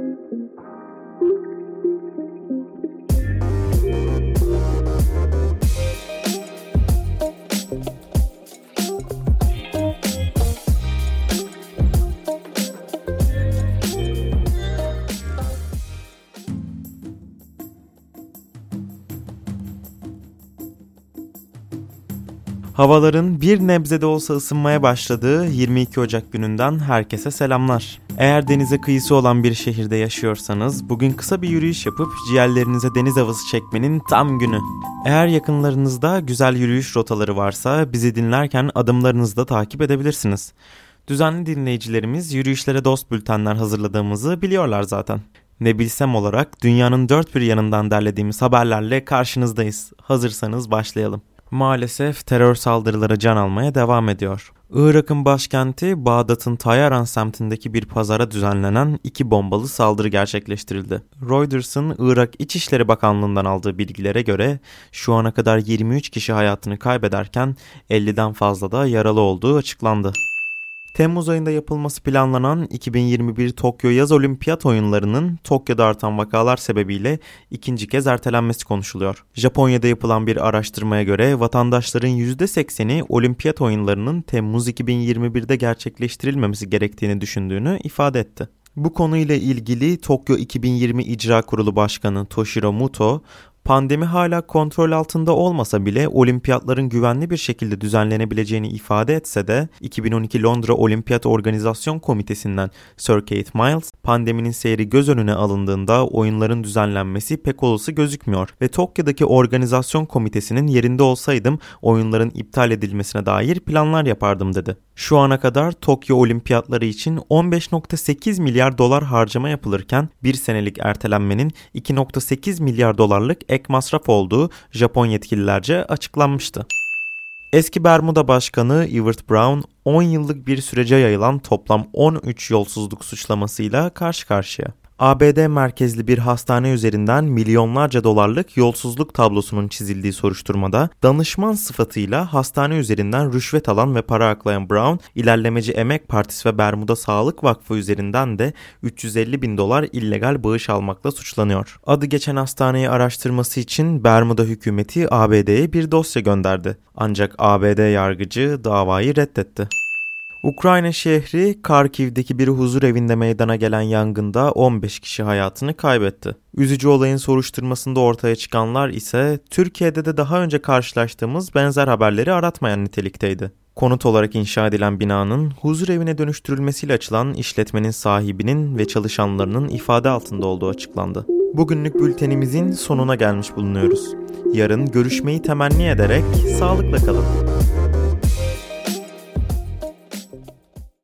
Thank you. Havaların bir nebze de olsa ısınmaya başladığı 22 Ocak gününden herkese selamlar. Eğer denize kıyısı olan bir şehirde yaşıyorsanız bugün kısa bir yürüyüş yapıp ciğerlerinize deniz havası çekmenin tam günü. Eğer yakınlarınızda güzel yürüyüş rotaları varsa bizi dinlerken adımlarınızı da takip edebilirsiniz. Düzenli dinleyicilerimiz yürüyüşlere dost bültenler hazırladığımızı biliyorlar zaten. Ne bilsem olarak dünyanın dört bir yanından derlediğimiz haberlerle karşınızdayız. Hazırsanız başlayalım maalesef terör saldırıları can almaya devam ediyor. Irak'ın başkenti Bağdat'ın Tayaran semtindeki bir pazara düzenlenen iki bombalı saldırı gerçekleştirildi. Reuters'ın Irak İçişleri Bakanlığı'ndan aldığı bilgilere göre şu ana kadar 23 kişi hayatını kaybederken 50'den fazla da yaralı olduğu açıklandı. Temmuz ayında yapılması planlanan 2021 Tokyo Yaz Olimpiyat Oyunları'nın Tokyo'da artan vakalar sebebiyle ikinci kez ertelenmesi konuşuluyor. Japonya'da yapılan bir araştırmaya göre vatandaşların %80'i olimpiyat oyunlarının Temmuz 2021'de gerçekleştirilmemesi gerektiğini düşündüğünü ifade etti. Bu konuyla ilgili Tokyo 2020 İcra Kurulu Başkanı Toshiro Muto, Pandemi hala kontrol altında olmasa bile olimpiyatların güvenli bir şekilde düzenlenebileceğini ifade etse de 2012 Londra Olimpiyat Organizasyon Komitesi'nden Sir Kate Miles pandeminin seyri göz önüne alındığında oyunların düzenlenmesi pek olası gözükmüyor ve Tokyo'daki organizasyon komitesinin yerinde olsaydım oyunların iptal edilmesine dair planlar yapardım dedi. Şu ana kadar Tokyo Olimpiyatları için 15.8 milyar dolar harcama yapılırken bir senelik ertelenmenin 2.8 milyar dolarlık ek masraf olduğu Japon yetkililerce açıklanmıştı. Eski Bermuda Başkanı Everett Brown 10 yıllık bir sürece yayılan toplam 13 yolsuzluk suçlamasıyla karşı karşıya. ABD merkezli bir hastane üzerinden milyonlarca dolarlık yolsuzluk tablosunun çizildiği soruşturmada danışman sıfatıyla hastane üzerinden rüşvet alan ve para aklayan Brown, İlerlemeci Emek Partisi ve Bermuda Sağlık Vakfı üzerinden de 350 bin dolar illegal bağış almakla suçlanıyor. Adı geçen hastaneyi araştırması için Bermuda hükümeti ABD'ye bir dosya gönderdi. Ancak ABD yargıcı davayı reddetti. Ukrayna şehri Karkiv'deki bir huzur evinde meydana gelen yangında 15 kişi hayatını kaybetti. Üzücü olayın soruşturmasında ortaya çıkanlar ise Türkiye'de de daha önce karşılaştığımız benzer haberleri aratmayan nitelikteydi. Konut olarak inşa edilen binanın huzur evine dönüştürülmesiyle açılan işletmenin sahibinin ve çalışanlarının ifade altında olduğu açıklandı. Bugünlük bültenimizin sonuna gelmiş bulunuyoruz. Yarın görüşmeyi temenni ederek sağlıkla kalın.